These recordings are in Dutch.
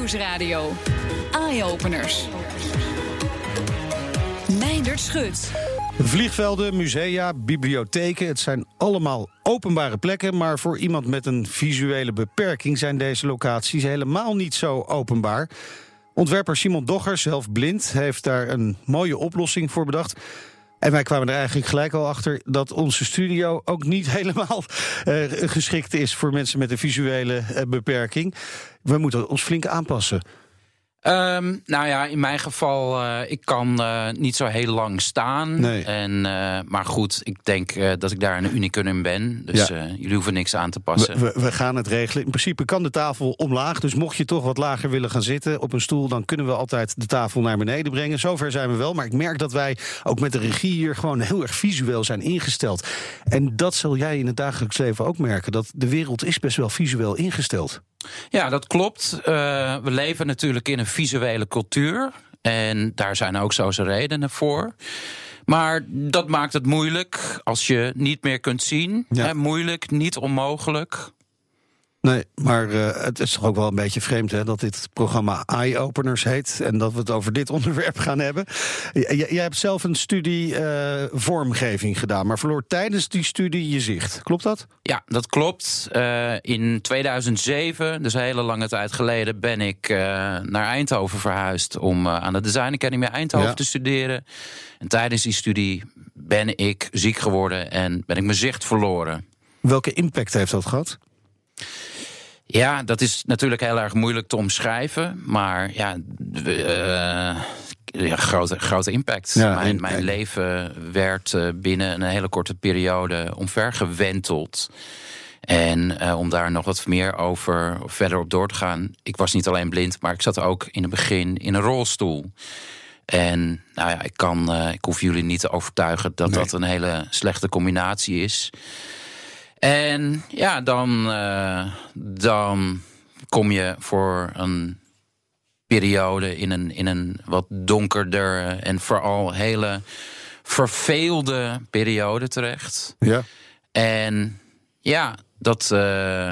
Nieuwsradio. Eye-openers. Meindert Schut. Vliegvelden, musea, bibliotheken, het zijn allemaal openbare plekken. Maar voor iemand met een visuele beperking zijn deze locaties helemaal niet zo openbaar. Ontwerper Simon Dogger, zelf blind, heeft daar een mooie oplossing voor bedacht. En wij kwamen er eigenlijk gelijk al achter dat onze studio ook niet helemaal uh, geschikt is voor mensen met een visuele uh, beperking. We moeten ons flink aanpassen. Um, nou ja, in mijn geval, uh, ik kan uh, niet zo heel lang staan. Nee. En, uh, maar goed, ik denk dat ik daar een unicum in ben. Dus Ja. jullie hoeven niks aan te passen. We, we, we gaan het regelen. In principe kan de tafel omlaag. Dus mocht je toch wat lager willen gaan zitten op een stoel, dan kunnen we altijd de tafel naar beneden brengen. Zover zijn we wel. Maar ik merk dat wij ook met de regie hier gewoon heel erg visueel zijn ingesteld. En dat zul jij in het dagelijks leven ook merken. Dat de wereld is best wel visueel ingesteld. Ja, dat klopt. We leven natuurlijk in een visuele cultuur. En daar zijn ook zo zijn redenen voor. Maar dat maakt het moeilijk als je niet meer kunt zien. Ja. Moeilijk, niet onmogelijk. Nee, maar uh, het is toch ook wel een beetje vreemd hè, dat dit programma Eye-Openers heet. En dat we het over dit onderwerp gaan hebben. J jij hebt zelf een studie uh, vormgeving gedaan, maar verloor tijdens die studie je zicht. Klopt dat? Ja, dat klopt. Uh, in 2007, dus een hele lange tijd geleden, ben ik naar Eindhoven verhuisd om aan de Design Academy Eindhoven ja. te studeren. En tijdens die studie ben ik ziek geworden en ben ik mijn zicht verloren. Welke impact heeft dat gehad? Ja, dat is natuurlijk heel erg moeilijk te omschrijven. Maar ja, uh, ja grote, grote impact. Ja, mijn, mijn en... leven werd uh, binnen een hele korte periode omvergewenteld. En uh, om daar nog wat meer over verder op door te gaan. Ik was niet alleen blind, maar ik zat ook in het begin in een rolstoel. En nou ja, ik, kan, uh, ik hoef jullie niet te overtuigen dat Nee. dat een hele slechte combinatie is. En ja, dan, uh, dan kom je voor een periode in een, in een wat donkerder en vooral hele verveelde periode terecht. Ja. En ja, dat uh,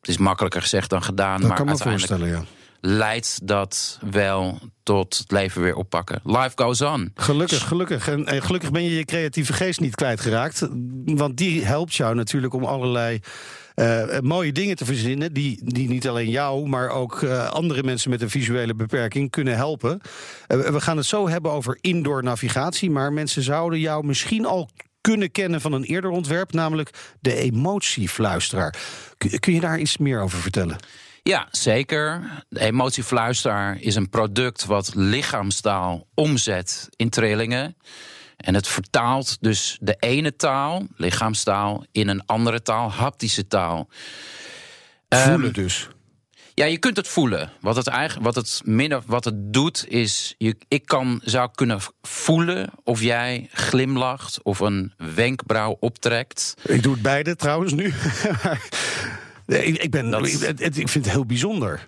het is makkelijker gezegd dan gedaan. Dat maar kan me uiteindelijk voorstellen, ja. Leidt dat wel tot het leven weer oppakken. Life goes on. Gelukkig, gelukkig. En, gelukkig ben je je creatieve geest niet kwijtgeraakt. Want die helpt jou natuurlijk om allerlei uh, mooie dingen te verzinnen. Die, die niet alleen jou, maar ook uh, andere mensen met een visuele beperking kunnen helpen. Uh, we gaan het zo hebben over indoor navigatie. Maar mensen zouden jou misschien al kunnen kennen van een eerder ontwerp, namelijk de emotiefluisteraar. Kun je daar iets meer over vertellen? Ja, zeker. De emotiefluisteraar is een product wat lichaamstaal omzet in trillingen. En het vertaalt dus de ene taal, lichaamstaal, in een andere taal, haptische taal. Voelen um, dus. Ja, je kunt het voelen. Wat het, eigenlijk, wat het, minder, wat het doet is, je, ik kan, zou kunnen voelen of jij glimlacht of een wenkbrauw optrekt. Ik doe het beide trouwens nu. ik, ik, ben, dat... ik, ik vind het heel bijzonder.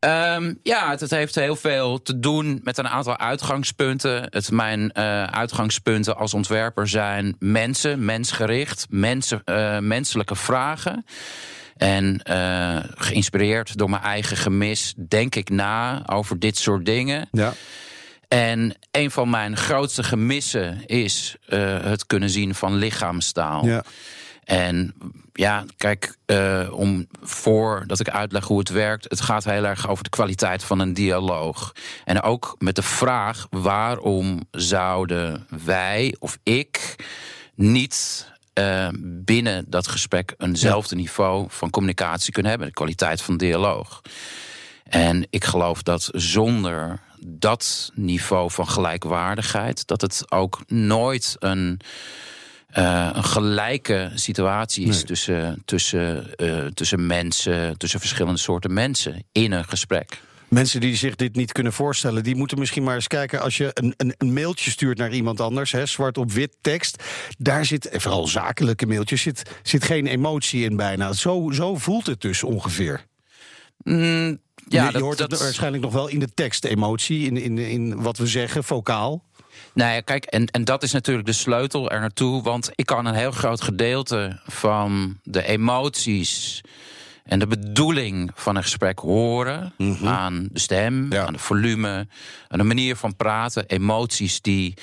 Um, ja, het, het, heeft heel veel te doen met een aantal uitgangspunten. Het, mijn uh, uitgangspunten als ontwerper zijn mensen, mensgericht, mensen, uh, menselijke vragen. En uh, geïnspireerd door mijn eigen gemis denk ik na over dit soort dingen. Ja. En een van mijn grootste gemissen is het kunnen zien van lichaamstaal. Ja. En ja, kijk, uh, om voordat ik uitleg hoe het werkt, het gaat heel erg over de kwaliteit van een dialoog. En ook met de vraag: waarom zouden wij of ik niet uh, binnen dat gesprek eenzelfde ja. niveau van communicatie kunnen hebben, de kwaliteit van dialoog. En ik geloof dat zonder dat niveau van gelijkwaardigheid, dat het ook nooit een. Uh, een gelijke situatie is nee. tussen, tussen, uh, tussen mensen, tussen verschillende soorten mensen in een gesprek. Mensen die zich dit niet kunnen voorstellen, die moeten misschien maar eens kijken als je een, een, een mailtje stuurt naar iemand anders, hè, zwart op wit tekst. Daar zit, en vooral zakelijke mailtjes, zit, zit geen emotie in bijna. Zo, zo voelt het dus ongeveer. Mm, ja, je, je dat, hoort dat... waarschijnlijk nog wel in de tekst, emotie, in, in, in wat we zeggen, vocaal. Nou ja, kijk, en, en dat is natuurlijk de sleutel er naartoe. Want ik kan een heel groot gedeelte van de emoties En de bedoeling van een gesprek horen Mhm. aan de stem, Ja. aan de volume, aan de manier van praten, emoties die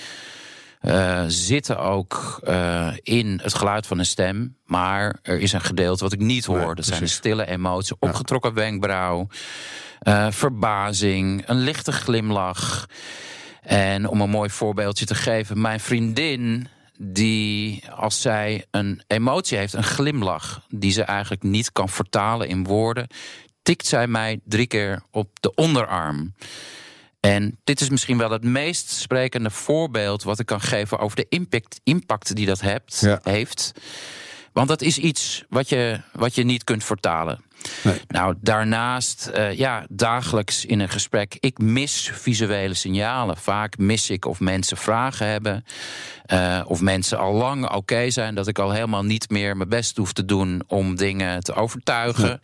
eh, zitten ook eh, in het geluid van een stem. Maar er is een gedeelte wat ik niet hoor. Nee, dat zijn de stille emoties, opgetrokken wenkbrauw, eh, verbazing, een lichte glimlach. En om een mooi voorbeeldje te geven, mijn vriendin. Die als zij een emotie heeft, een glimlach, die ze eigenlijk niet kan vertalen in woorden, tikt zij mij drie keer op de onderarm. En dit is misschien wel het meest sprekende voorbeeld wat ik kan geven over de impact, impact die dat hebt, Ja. heeft. Want dat is iets wat je, wat je niet kunt vertalen. Nee. Nou, daarnaast, eh, ja, dagelijks in een gesprek, ik mis visuele signalen. Vaak mis ik of mensen vragen hebben, eh, of mensen al lang oké zijn, dat ik al helemaal niet meer mijn best hoef te doen om dingen te overtuigen.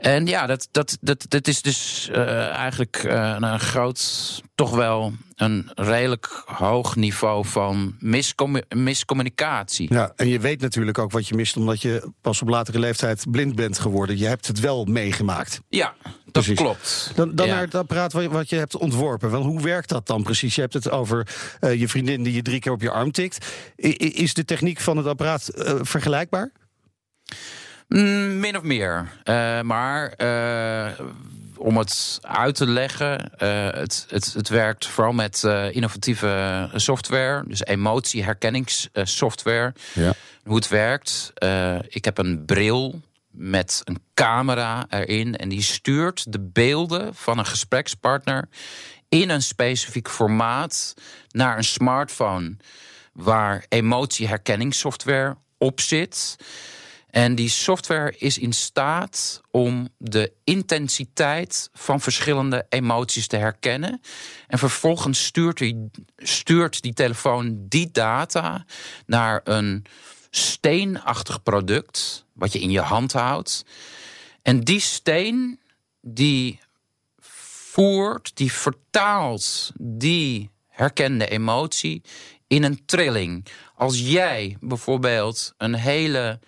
En ja, dat, dat, dat, dat is dus eh, eigenlijk eh, een groot, toch wel een redelijk hoog niveau van miscommu- miscommunicatie. Ja, en je weet natuurlijk ook wat je mist, omdat je pas op latere leeftijd blind bent geworden. Je hebt het wel meegemaakt. Ja, dat Precies. klopt. Dan, dan Ja. naar het apparaat wat je, wat je hebt ontworpen. Wel, hoe werkt dat dan precies? Je hebt het over eh, je vriendin die je drie keer op je arm tikt. I- is de techniek van het apparaat vergelijkbaar? Mm, min of meer. Eh, maar eh, om het uit te leggen, eh, het, het, het werkt vooral met innovatieve software, dus emotieherkenningssoftware. Ja. Hoe het werkt, ik heb een bril met een camera erin en die stuurt de beelden van een gesprekspartner in een specifiek formaat naar een smartphone waar emotieherkenningssoftware op zit. En die software is in staat om de intensiteit van verschillende emoties te herkennen. En vervolgens stuurt die, stuurt die telefoon die data naar een steenachtig product, wat je in je hand houdt. En die steen, die voert, die vertaalt die herkende emotie in een trilling. Als jij bijvoorbeeld een hele,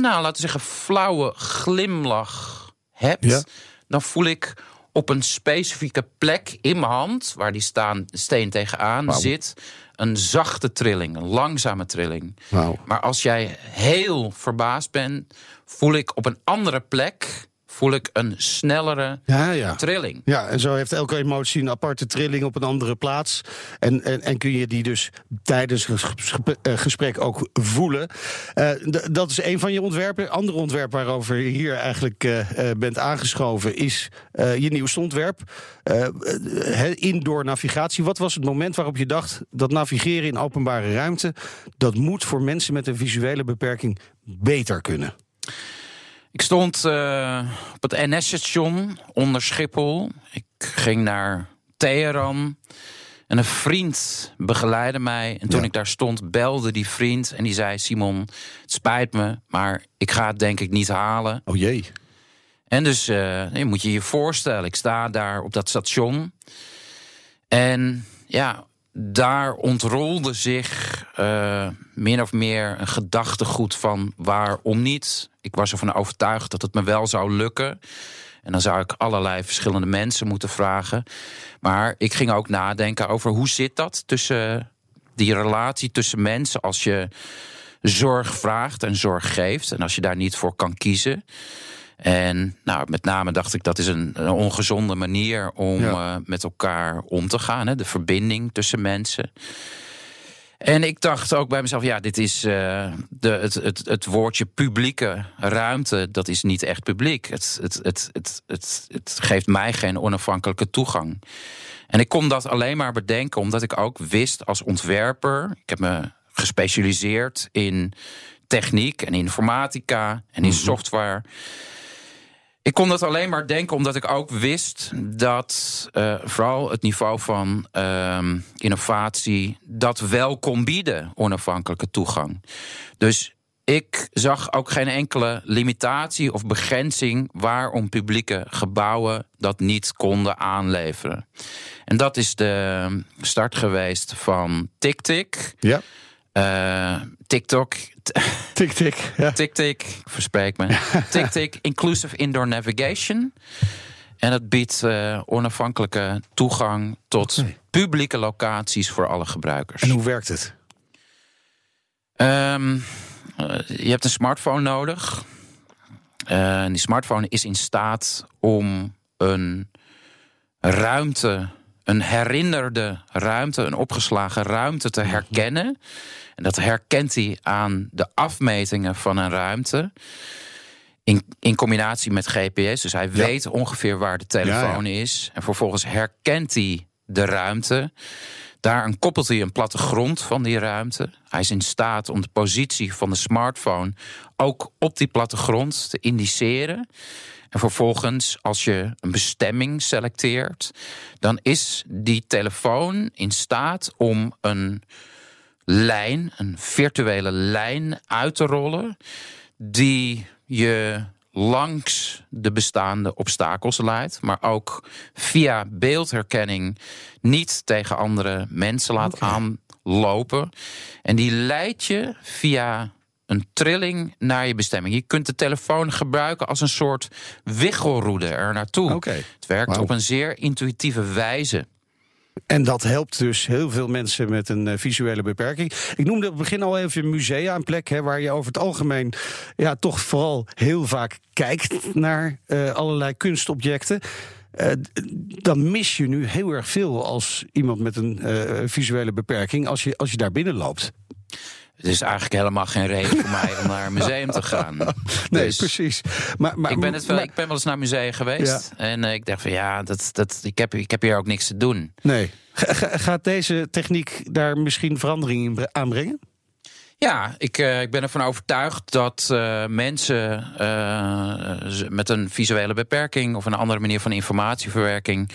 nou laten we zeggen, flauwe glimlach hebt, Ja. dan voel ik op een specifieke plek in mijn hand, waar die staan, steen tegenaan zit, een zachte trilling, een langzame trilling. Maar als jij heel verbaasd bent, voel ik op een andere plek voel ik een snellere Ja, ja. trilling. Ja, en zo heeft elke emotie een aparte trilling op een andere plaats. En, en, en kun je die dus tijdens het gesprek- eh, gesprek ook voelen. Eh, dat is een van je ontwerpen. Andere ontwerp waarover je hier eigenlijk eh, bent aangeschoven... is je nieuwste ontwerp. Indoor navigatie. Wat was het moment waarop je dacht... dat navigeren in openbare ruimte... dat moet voor mensen met een visuele beperking beter kunnen? Ik stond eh, op het NS-station onder Schiphol. Ik ging naar Teheran. En een vriend begeleidde mij. En toen Ja. ik daar stond, belde die vriend. En die zei: Simon, het spijt me, maar ik ga het denk ik niet halen. Oh jee. En dus eh, moet je je voorstellen, ik sta daar op dat station. En ja, daar ontrolde zich eh, min of meer een gedachtegoed van waarom niet. Ik was ervan overtuigd dat het me wel zou lukken. En dan zou ik allerlei verschillende mensen moeten vragen. Maar ik ging ook nadenken over hoe zit dat tussen die relatie tussen mensen als je zorg vraagt en zorg geeft. En als je daar niet voor kan kiezen. En nou, met name dacht ik dat is een, een ongezonde manier om Ja. eh, met elkaar om te gaan. Hè? De verbinding tussen mensen. En ik dacht ook bij mezelf, ja, dit is eh, de, het, het, het woordje publieke ruimte, dat is niet echt publiek. Het, het, het, het, het, het geeft mij geen onafhankelijke toegang. En ik kon dat alleen maar bedenken omdat ik ook wist als ontwerper. Ik heb me gespecialiseerd in techniek en informatica en in software. Ik kon dat alleen maar denken omdat ik ook wist dat eh, vooral het niveau van ehm, innovatie dat wel kon bieden, onafhankelijke toegang. Dus ik zag ook geen enkele limitatie of begrenzing waarom publieke gebouwen dat niet konden aanleveren. En dat is de start geweest van TikTik. Ja. Eh, TikTok. Tik, tik. Ja. TikTok, verspreek me. TikTok, Inclusive Indoor Navigation. En het biedt uh, onafhankelijke toegang tot publieke locaties voor alle gebruikers. En hoe werkt het? Ehm, eh, je hebt een smartphone nodig. Eh, en die smartphone is in staat om een ruimte, een herinnerde ruimte, een opgeslagen ruimte te herkennen. En dat herkent hij aan de afmetingen van een ruimte. In, in combinatie met GPS. Dus hij weet ongeveer waar de telefoon is. En vervolgens herkent hij de ruimte. Daar koppelt hij een plattegrond van die ruimte. Hij is in staat om de positie van de smartphone ook op die plattegrond te indiceren. En vervolgens, als je een bestemming selecteert, dan is die telefoon in staat om een lijn, een virtuele lijn uit te rollen, die je langs de bestaande obstakels leidt, maar ook via beeldherkenning niet tegen andere mensen laat aanlopen. En die leidt je via een trilling naar je bestemming. Je kunt de telefoon gebruiken als een soort wiggelroede er naartoe. Het werkt op een zeer intuïtieve wijze. En dat helpt dus heel veel mensen met een eh, visuele beperking. Ik noemde op het begin al even musea, een plek hè, waar je over het algemeen ja, toch vooral heel vaak kijkt naar eh, allerlei kunstobjecten. Eh, dan mis je nu heel erg veel als iemand met een visuele beperking als je, als je daar binnen loopt. Het is eigenlijk helemaal geen reden voor mij om naar een museum te gaan. Nee, Dus precies. Maar, maar, ik, ben het wel, maar- ik ben wel eens naar musea geweest. En eh, ik dacht van ja, dat, dat, ik, heb, ik heb hier ook niks te doen. Nee. Ga- ga- Gaat deze techniek daar misschien verandering in bre- aanbrengen? Ja, ik, eh, ik ben ervan overtuigd dat eh, mensen met een visuele beperking of een andere manier van informatieverwerking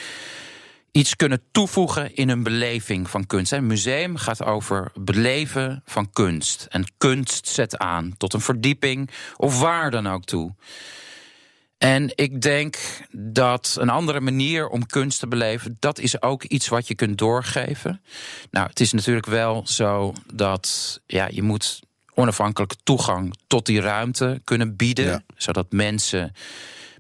iets kunnen toevoegen in hun beleving van kunst. Een museum gaat over beleven van kunst. En kunst zet aan tot een verdieping of waar dan ook toe. En ik denk dat een andere manier om kunst te beleven, dat is ook iets wat je kunt doorgeven. Nou, het is natuurlijk wel zo dat ja, je moet onafhankelijke toegang tot die ruimte kunnen bieden, Ja. zodat mensen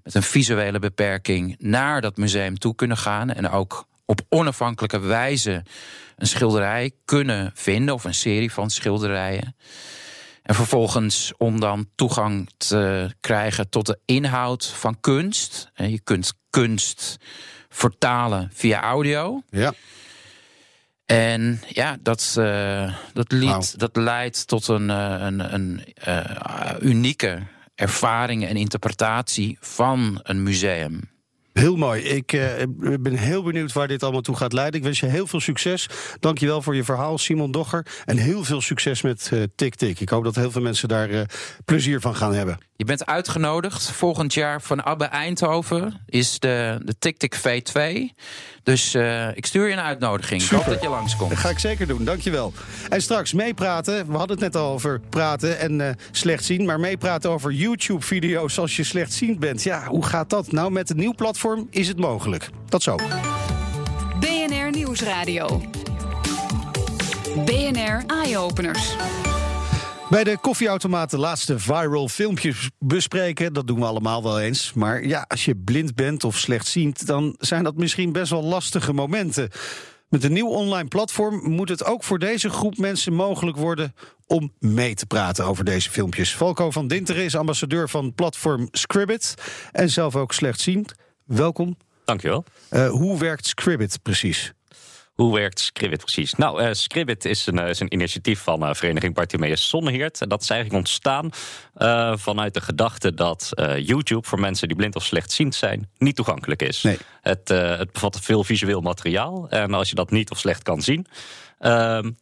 met een visuele beperking naar dat museum toe kunnen gaan en ook op onafhankelijke wijze een schilderij kunnen vinden of een serie van schilderijen. En vervolgens om dan toegang te krijgen tot de inhoud van kunst. En je kunt kunst vertalen via audio. Ja. En ja, dat, eh, dat, lied, dat leidt tot een, eh, een, een eh, unieke ervaring en interpretatie van een museum. Heel mooi. Ik eh, ben heel benieuwd waar dit allemaal toe gaat leiden. Ik wens je heel veel succes. Dankjewel voor je verhaal, Simon Dogger. En heel veel succes met eh TikTik. Ik hoop dat heel veel mensen daar eh, plezier van gaan hebben. Je bent uitgenodigd. Volgend jaar van Abbe Eindhoven is de, de TikTok V2. Dus eh, ik stuur je een uitnodiging. Ik Super. hoop dat je langskomt. Dat ga ik zeker doen, dankjewel. En straks meepraten. We hadden het net al over praten en eh, slecht zien. Maar meepraten over YouTube-video's als je slechtziend bent. Ja, hoe gaat dat? Nou, met een nieuw platform is het mogelijk. Tot zo. BNR Nieuwsradio. BNR Eye-Openers. Bij de koffieautomaat de laatste viral filmpjes bespreken. Dat doen we allemaal wel eens. Maar ja, als je blind bent of slechtziend, dan zijn dat misschien best wel lastige momenten. Met een nieuw online platform moet het ook voor deze groep mensen mogelijk worden om mee te praten over deze filmpjes. Valko van Dinteren is ambassadeur van platform Scribbit en zelf ook slechtziend. Welkom. Dankjewel. Eh, hoe werkt Scribbit precies? Hoe werkt Scribbit precies? Nou, eh Scribbit is een, eh, is een initiatief van eh, Vereniging Bartimeus Zonneheert. En dat is eigenlijk ontstaan vanuit de gedachte dat YouTube voor mensen die blind of slechtziend zijn niet toegankelijk is. Nee. Het, het bevat veel visueel materiaal. En als je dat niet of slecht kan zien,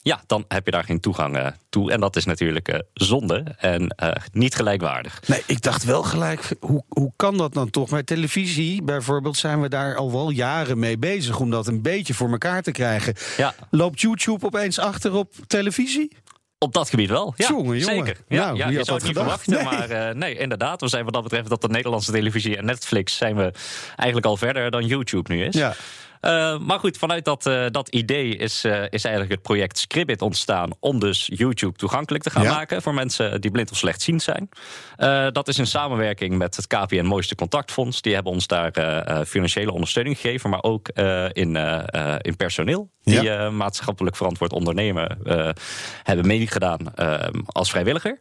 ja, dan heb je daar geen toegang eh, toe. En dat is natuurlijk eh, zonde en eh, niet gelijkwaardig. Nee, ik dacht wel gelijk, hoe, hoe kan dat dan toch? Bij televisie bijvoorbeeld zijn we daar al wel jaren mee bezig om dat een beetje voor elkaar te krijgen. Ja, Loopt YouTube opeens achter op televisie? Op dat gebied wel. Ja, Jongen, jongen. zeker. Ja, Nou, ja, je zou het dat niet verwachten, Nee. maar nee, inderdaad. We zijn wat dat betreft op de Nederlandse televisie en Netflix zijn we eigenlijk al verder dan YouTube nu is. Ja. Uh, maar goed, vanuit dat, uh, dat idee is, uh, is eigenlijk het project Scribbit ontstaan om dus YouTube toegankelijk te gaan Ja. maken voor mensen die blind of slechtziend zijn. dat is in samenwerking met het KPN Mooiste Contactfonds. Die hebben ons daar eh, eh, financiële ondersteuning gegeven, maar ook eh, in, eh, eh, in personeel. Die Ja. eh, maatschappelijk verantwoord ondernemen eh, hebben meegedaan eh, als vrijwilliger.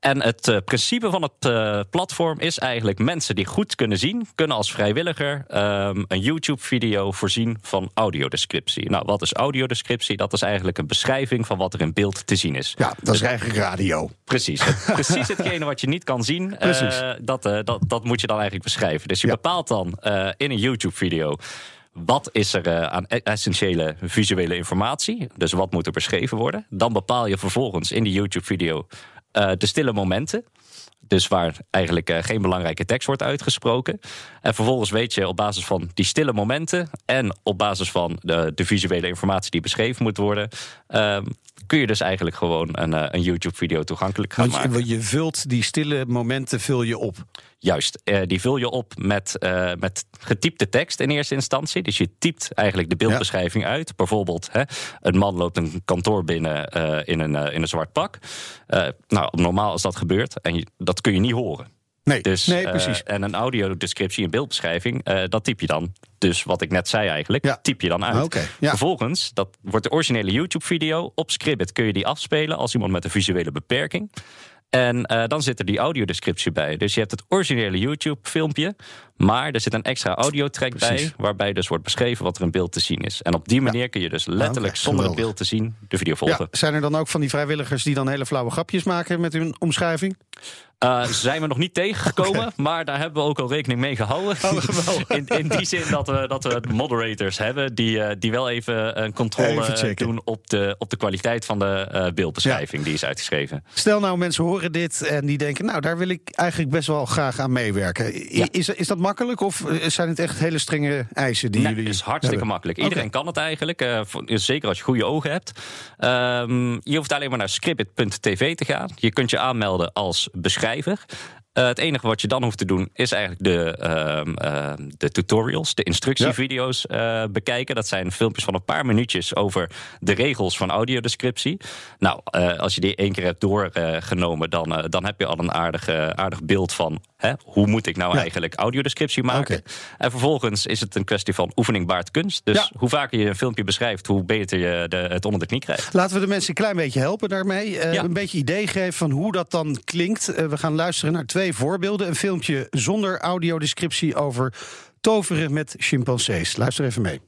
En het eh, principe van het eh, platform is eigenlijk mensen die goed kunnen zien, kunnen als vrijwilliger ehm, een YouTube-video voorzien van audiodescriptie. Nou, wat is audiodescriptie? Dat is eigenlijk een beschrijving van wat er in beeld te zien is. Ja, dat is eigenlijk radio. Precies. Het- precies hetgene wat je niet kan zien, eh, dat, eh, dat, dat moet je dan eigenlijk beschrijven. Dus je Ja. bepaalt dan eh, in een YouTube-video. Wat is er aan e- essentiële visuele informatie? Dus wat moet er beschreven worden? Dan bepaal je vervolgens in die YouTube-video de stille momenten. Dus waar eigenlijk eh, geen belangrijke tekst wordt uitgesproken. En vervolgens weet je op basis van die stille momenten en op basis van de, visuele informatie die beschreven moet worden, ehm, kun je dus eigenlijk gewoon een, eh, een YouTube-video toegankelijk gaan Want maken. je, je vult die stille momenten vul je op. Juist, eh, die vul je op met, eh, met getypte tekst in eerste instantie. Dus je typt eigenlijk de beeldbeschrijving uit. Bijvoorbeeld, hè, een man loopt een kantoor binnen in, een, in een zwart pak. Nou, normaal als dat gebeurt, en je- dat kun je niet horen. Nee, Dus, nee eh, precies. en een audiodescriptie, een beeldbeschrijving, eh, dat typ je dan. Dus wat ik net zei eigenlijk, Ja. typ je dan uit. Ja. Vervolgens, dat wordt de originele YouTube-video. Op Scribbit kun je die afspelen als iemand met een visuele beperking. En eh, dan zit er die audiodescriptie bij. Dus je hebt het originele YouTube-filmpje. Maar er zit een extra audiotrack bij. Waarbij dus wordt beschreven wat er in beeld te zien is. En op die manier kun je dus letterlijk zonder het beeld te zien de video volgen. Ja, zijn er dan ook van die vrijwilligers die dan hele flauwe grapjes maken met hun omschrijving? Eh, zijn we nog niet tegengekomen, maar daar hebben we ook al rekening mee gehouden. Oh, in, in die zin dat we, dat we moderators hebben die, eh, die wel even een controle Even doen op de, op de kwaliteit van de eh, beeldbeschrijving die is uitgeschreven. Stel nou, mensen horen dit en die denken... nou, daar wil ik eigenlijk best wel graag aan meewerken. Ja. Is, is dat makkelijk of zijn het echt hele strenge eisen die Nee, jullie het is hartstikke hebben? makkelijk. Iedereen kan het eigenlijk. voor- zeker als je goede ogen hebt. Ehm, je hoeft alleen maar naar scribbit.tv te gaan. Je kunt je aanmelden als beschrijver bedrijvig. Eh, het enige wat je dan hoeft te doen is eigenlijk de, ehm, ehm, de tutorials, de instructievideo's eh, bekijken. Dat zijn filmpjes van een paar minuutjes over de regels van audiodescriptie. Nou, eh, als je die één keer hebt doorgenomen, dan, dan heb je al een aardig, aardig beeld van hè, hoe moet ik nou Ja. eigenlijk audiodescriptie maken. En vervolgens is het een kwestie van oefening baart kunst. Dus Ja. hoe vaker je een filmpje beschrijft, hoe beter je de, het onder de knie krijgt. Laten we de mensen een klein beetje helpen daarmee. Een beetje idee geven van hoe dat dan klinkt. We gaan luisteren naar twee voorbeelden. Een filmpje zonder audiodescriptie over toveren met chimpansees. Luister even mee.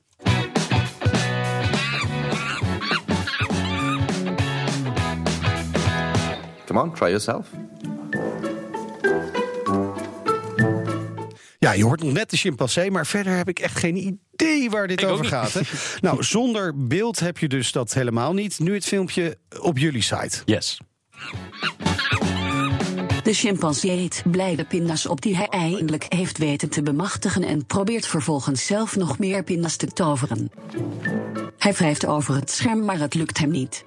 Come on, try yourself. Ja, je hoort nog net de chimpansee, maar verder heb ik echt geen idee waar dit Ik over gaat. Hè? nou, zonder beeld heb je dus dat helemaal niet. Nu het filmpje op jullie site. Yes. De chimpansee eet blijde pinda's op die hij eindelijk heeft weten te bemachtigen en probeert vervolgens zelf nog meer pinda's te toveren. Hij wrijft over het scherm, maar het lukt hem niet.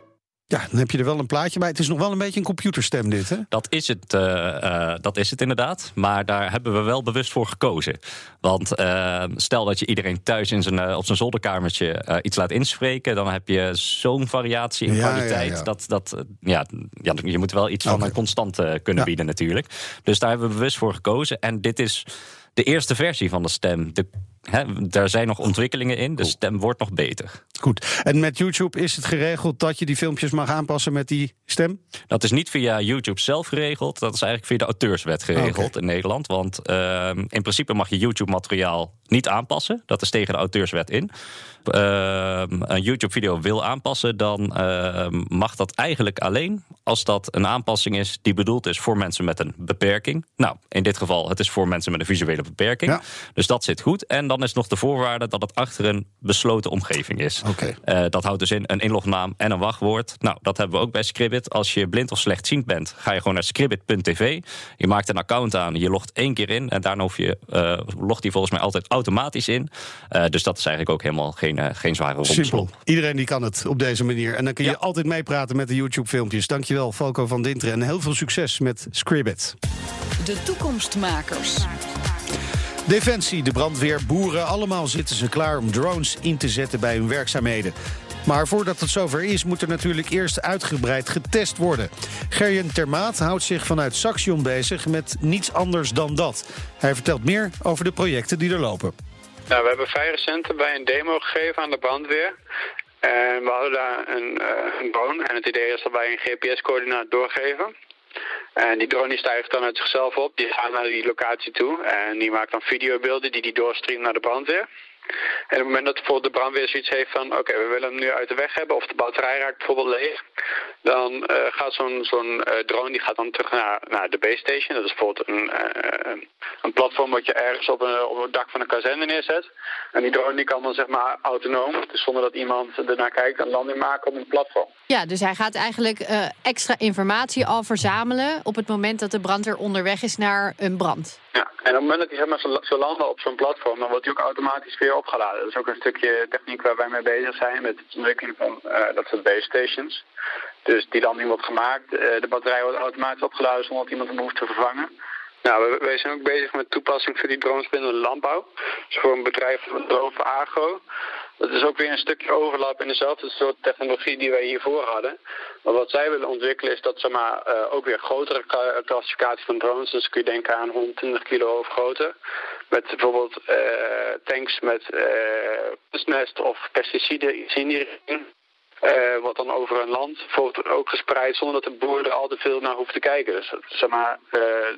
Ja, dan heb je er wel een plaatje bij. Het is nog wel een beetje een computerstem dit, hè? Dat is, het, eh, eh, dat is het inderdaad. Maar daar hebben we wel bewust voor gekozen. Want eh, stel dat je iedereen thuis in zijn, op zijn zolderkamertje iets laat inspreken. dan heb je zo'n variatie in Ja, kwaliteit. ja, ja. Dat, dat, ja, ja, je moet wel iets van een constante kunnen bieden, natuurlijk. Dus daar hebben we bewust voor gekozen. En dit is de eerste versie van de stem. De, hè, daar zijn nog ontwikkelingen in. De stem wordt nog beter. Goed. En met YouTube is het geregeld dat je die filmpjes mag aanpassen met die stem? Dat is niet via YouTube zelf geregeld. Dat is eigenlijk via de auteurswet geregeld in Nederland. Want ehm, in principe mag je YouTube-materiaal niet aanpassen. Dat is tegen de auteurswet in. Ehm, een YouTube-video wil aanpassen, dan ehm, mag dat eigenlijk alleen als dat een aanpassing is die bedoeld is voor mensen met een beperking. Nou, in dit geval, het is voor mensen met een visuele beperking. Ja. Dus dat zit goed. En dan is nog de voorwaarde dat het achter een besloten omgeving is. Oké. Eh, dat houdt dus in een inlognaam en een wachtwoord. Nou, dat hebben we ook bij Scribbit. Als je blind of slechtziend bent, ga je gewoon naar scribbit.tv. Je maakt een account aan, je logt één keer in... en daarna hoef je, eh, logt die volgens mij altijd automatisch in. Eh, dus dat is eigenlijk ook helemaal geen, geen zware Simpel. romslomp. Iedereen die kan het op deze manier. En dan kun je Ja. altijd meepraten met de YouTube-filmpjes. Dankjewel, Falco van Dinteren. En heel veel succes met Scribbit. De toekomstmakers. Defensie, de brandweer, boeren, allemaal zitten ze klaar om drones in te zetten bij hun werkzaamheden. Maar voordat het zover is, moet er natuurlijk eerst uitgebreid getest worden. Gerjen Termaat houdt zich vanuit Saxion bezig met niets anders dan dat. Hij vertelt meer over de projecten die er lopen. Nou, we hebben vrij recent bij een demo gegeven aan de brandweer. En we hadden daar een, uh, een drone. En het idee is dat wij een GPS-coördinaat doorgeven. En die drone stijgt dan uit zichzelf op. Die gaat naar die locatie toe. En die maakt dan videobeelden die die doorstreamt naar de brandweer. En op het moment dat bijvoorbeeld de brandweer zoiets heeft van... oké, we willen hem nu uit de weg hebben of de batterij raakt bijvoorbeeld leeg... dan uh, gaat zo'n zo'n uh, drone die gaat dan terug naar, naar de base station. Dat is bijvoorbeeld een, uh, een platform wat je ergens op, een, op het dak van een kazerne neerzet. En die drone die kan dan zeg maar autonoom, dus zonder dat iemand ernaar kijkt... een landing maken op een platform. Ja, dus hij gaat eigenlijk extra informatie al verzamelen... op het moment dat de brandweer onderweg is naar een brand. Ja, en op het moment dat hij zeg maar, zo landen op zo'n platform... dan wordt hij ook automatisch weer opgeladen. Dat is ook een stukje techniek waar wij mee bezig zijn... met het ontwikkelen van uh, dat soort base stations. Dus die landing wordt gemaakt. Uh, de batterij wordt automatisch opgeladen zonder dat iemand hem hoeft te vervangen. Nou, we, wij zijn ook bezig met toepassing voor die drones binnen de landbouw. Dus voor een bedrijf Drove Agro. Dat is ook weer een stukje overlap in dezelfde soort technologie die wij hiervoor hadden. Maar wat zij willen ontwikkelen is dat zeg maar, uh, ook weer grotere klassificatie van drones. Dus kun je denken aan 120 kilo of groter. Met bijvoorbeeld uh, tanks met uh, of pesticiden, in die richting. Wat dan over een land bijvoorbeeld ook gespreid zonder dat de boer er al te veel naar hoeft te kijken. Dus zeg maar,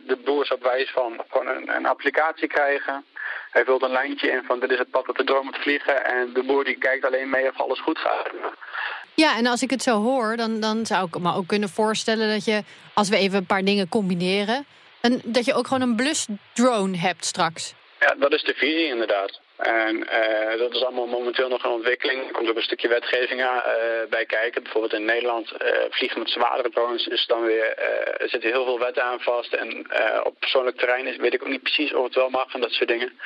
de boer zou wijs van gewoon een, een, applicatie krijgen. Hij vult een lijntje in van dit is het pad dat de droom moet vliegen. En de boer die kijkt alleen mee of alles goed gaat. Ja, en als ik het zo hoor, dan, dan zou ik me ook kunnen voorstellen dat je, als we even een paar dingen combineren, en dat je ook gewoon een blusdrone hebt straks. Ja, dat is de visie inderdaad. En uh, dat is allemaal momenteel nog een ontwikkeling. Er komt ook een stukje wetgeving uh, bij kijken. Bijvoorbeeld in Nederland uh, vliegen met zwaardere drones is dan weer, er zitten heel veel wetten aan vast. En op persoonlijk terrein weet ik ook niet precies of het wel mag en dat soort dingen.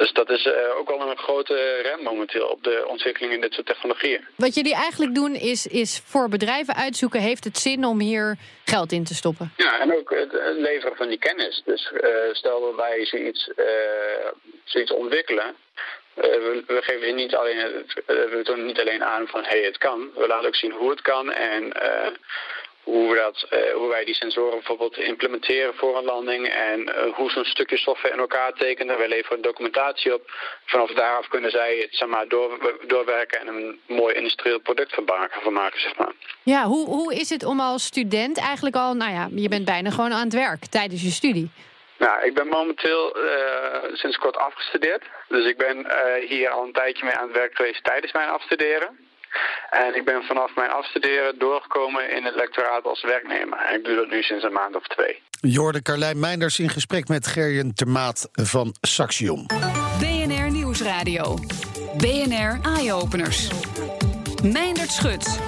Dus dat is ook al een grote rem momenteel op de ontwikkeling in dit soort technologieën. Wat jullie eigenlijk doen is, is voor bedrijven uitzoeken... heeft het zin om hier geld in te stoppen? Ja, en ook het leveren van die kennis. Dus stel dat wij zoiets, zoiets ontwikkelen... Uh, we, we, geven niet alleen, uh, we tonen niet alleen aan van hey, het kan. We laten ook zien hoe het kan en uh, hoe, we dat, hoe wij die sensoren bijvoorbeeld implementeren voor een landing en hoe zo'n stukje software in elkaar tekenen. Wij leveren documentatie op. Vanaf daaraf kunnen zij het zeg maar, door, doorwerken en een mooi industrieel product van maken. Van maken zeg maar. Ja, hoe, hoe is het om als student eigenlijk al, nou ja, je bent bijna gewoon aan het werk tijdens je studie? Nou, ik ben momenteel uh, sinds kort afgestudeerd. Dus ik ben uh, hier al een tijdje mee aan het werk geweest tijdens mijn afstuderen. En ik ben vanaf mijn afstuderen doorgekomen in het lectoraat als werknemer. En ik doe dat nu sinds een maand of twee. Jorde Carlijn Meinders in gesprek met Gerjen Termaat van Saxion. BNR Nieuwsradio. BNR Eye-Openers. Meindert Schut.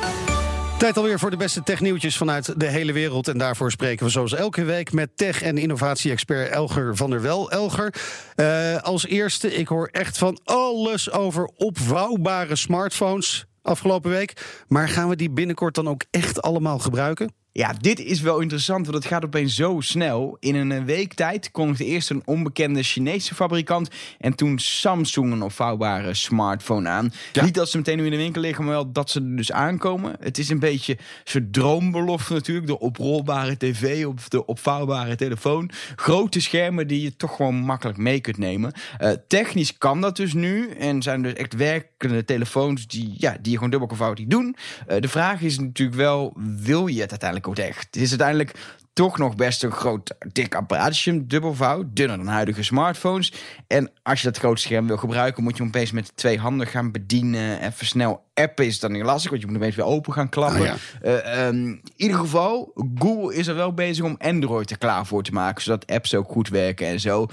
Tijd alweer voor de beste technieuwtjes vanuit de hele wereld. En daarvoor spreken we zoals elke week met tech- en innovatie-expert Elger van der Wel. Elger, uh, als eerste, ik hoor echt van alles over opvouwbare smartphones afgelopen week. Maar gaan we die binnenkort dan ook echt allemaal gebruiken? Ja, dit is wel interessant, want het gaat opeens zo snel. In een week tijd kondigde eerst een onbekende Chinese fabrikant... en toen Samsung een opvouwbare smartphone aan. Ja. Niet dat ze meteen nu in de winkel liggen, maar wel dat ze er dus aankomen. Het is een beetje zo'n droombelofte natuurlijk. De oprolbare tv of de opvouwbare telefoon. Grote schermen die je toch gewoon makkelijk mee kunt nemen. Uh, technisch kan dat dus nu. En zijn dus echt werkende telefoons die, ja, die je gewoon dubbel kan die doen. Uh, de vraag is natuurlijk wel, wil je het uiteindelijk ook echt. Het is uiteindelijk toch nog best een groot, dik apparaatje, dubbelvouw, dunner dan huidige smartphones. En als je dat grote scherm wil gebruiken, moet je hem opeens met twee handen gaan bedienen. Even snel appen is dan niet lastig, want je moet hem opeens weer open gaan klappen. Ah, ja. uh, um, in ieder geval, Google is er wel bezig om Android er klaar voor te maken, zodat apps ook goed werken en zo.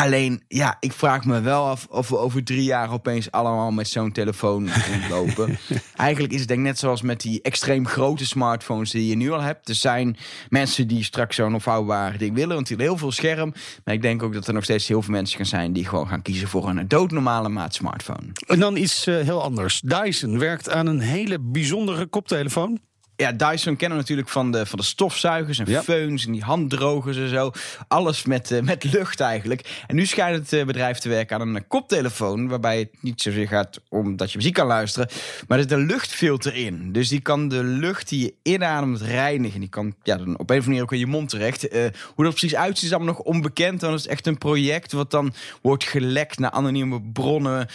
Alleen, ja, ik vraag me wel af of we over drie jaar opeens allemaal met zo'n telefoon rondlopen. Eigenlijk is het denk ik net zoals met die extreem grote smartphones die je nu al hebt. Er zijn mensen die straks zo'n opvouwbaar ding willen, want die hebben heel veel scherm. Maar ik denk ook dat er nog steeds heel veel mensen gaan zijn die gewoon gaan kiezen voor een doodnormale maat smartphone. En dan iets uh, heel anders. Dyson werkt aan een hele bijzondere koptelefoon. Ja, Dyson kennen we natuurlijk van de, van de stofzuigers en Ja. feuns en die handdrogers en zo. Alles met, eh, met lucht eigenlijk. En nu schijnt het eh, bedrijf te werken aan een eh, koptelefoon... waarbij het niet zozeer gaat om dat je muziek kan luisteren... maar er zit een luchtfilter in. Dus die kan de lucht die je inademt reinigen. Die kan ja, dan op een of andere manier ook in je mond terecht. Hoe dat precies uitziet is allemaal nog onbekend. Dan is het echt een project wat dan wordt gelekt... naar anonieme bronnen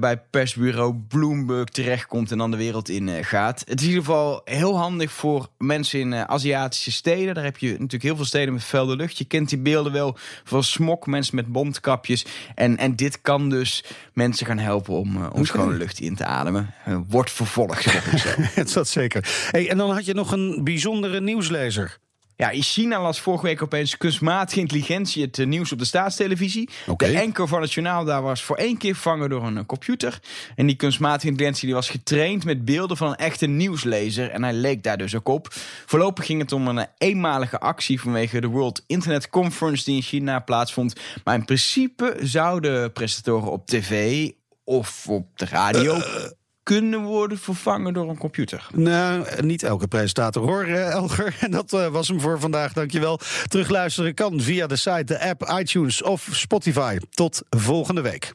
bij persbureau Bloomberg terechtkomt... en dan de wereld in gaat. Het is in ieder geval heel handig voor mensen in eh, Aziatische steden. Daar heb je natuurlijk heel veel steden met vuile lucht. Je kent die beelden wel van smok, mensen met mondkapjes. En, en dit kan dus mensen gaan helpen om, eh, om schone lucht in te ademen. Eh, wordt vervolgd, zeg ik zo. Zat zeker. Hey, en dan had je nog een bijzondere nieuwslezer. Ja, in China las vorige week opeens kunstmatige intelligentie het eh, nieuws op de staatstelevisie. De anker van het journaal daar was voor één keer vervangen door een eh, computer. En die kunstmatige intelligentie die was getraind met beelden van een echte nieuwslezer. En hij leek daar dus ook op. Voorlopig ging het om een eh, eenmalige actie vanwege de World Internet Conference die in China plaatsvond. Maar in principe zouden presentatoren op tv of op de radio... kunnen worden vervangen door een computer. Nou, niet elke presentator hoor, eh, Elger. En dat eh, was hem voor vandaag, dankjewel. Terugluisteren kan via de site, de app, iTunes of Spotify. Tot volgende week.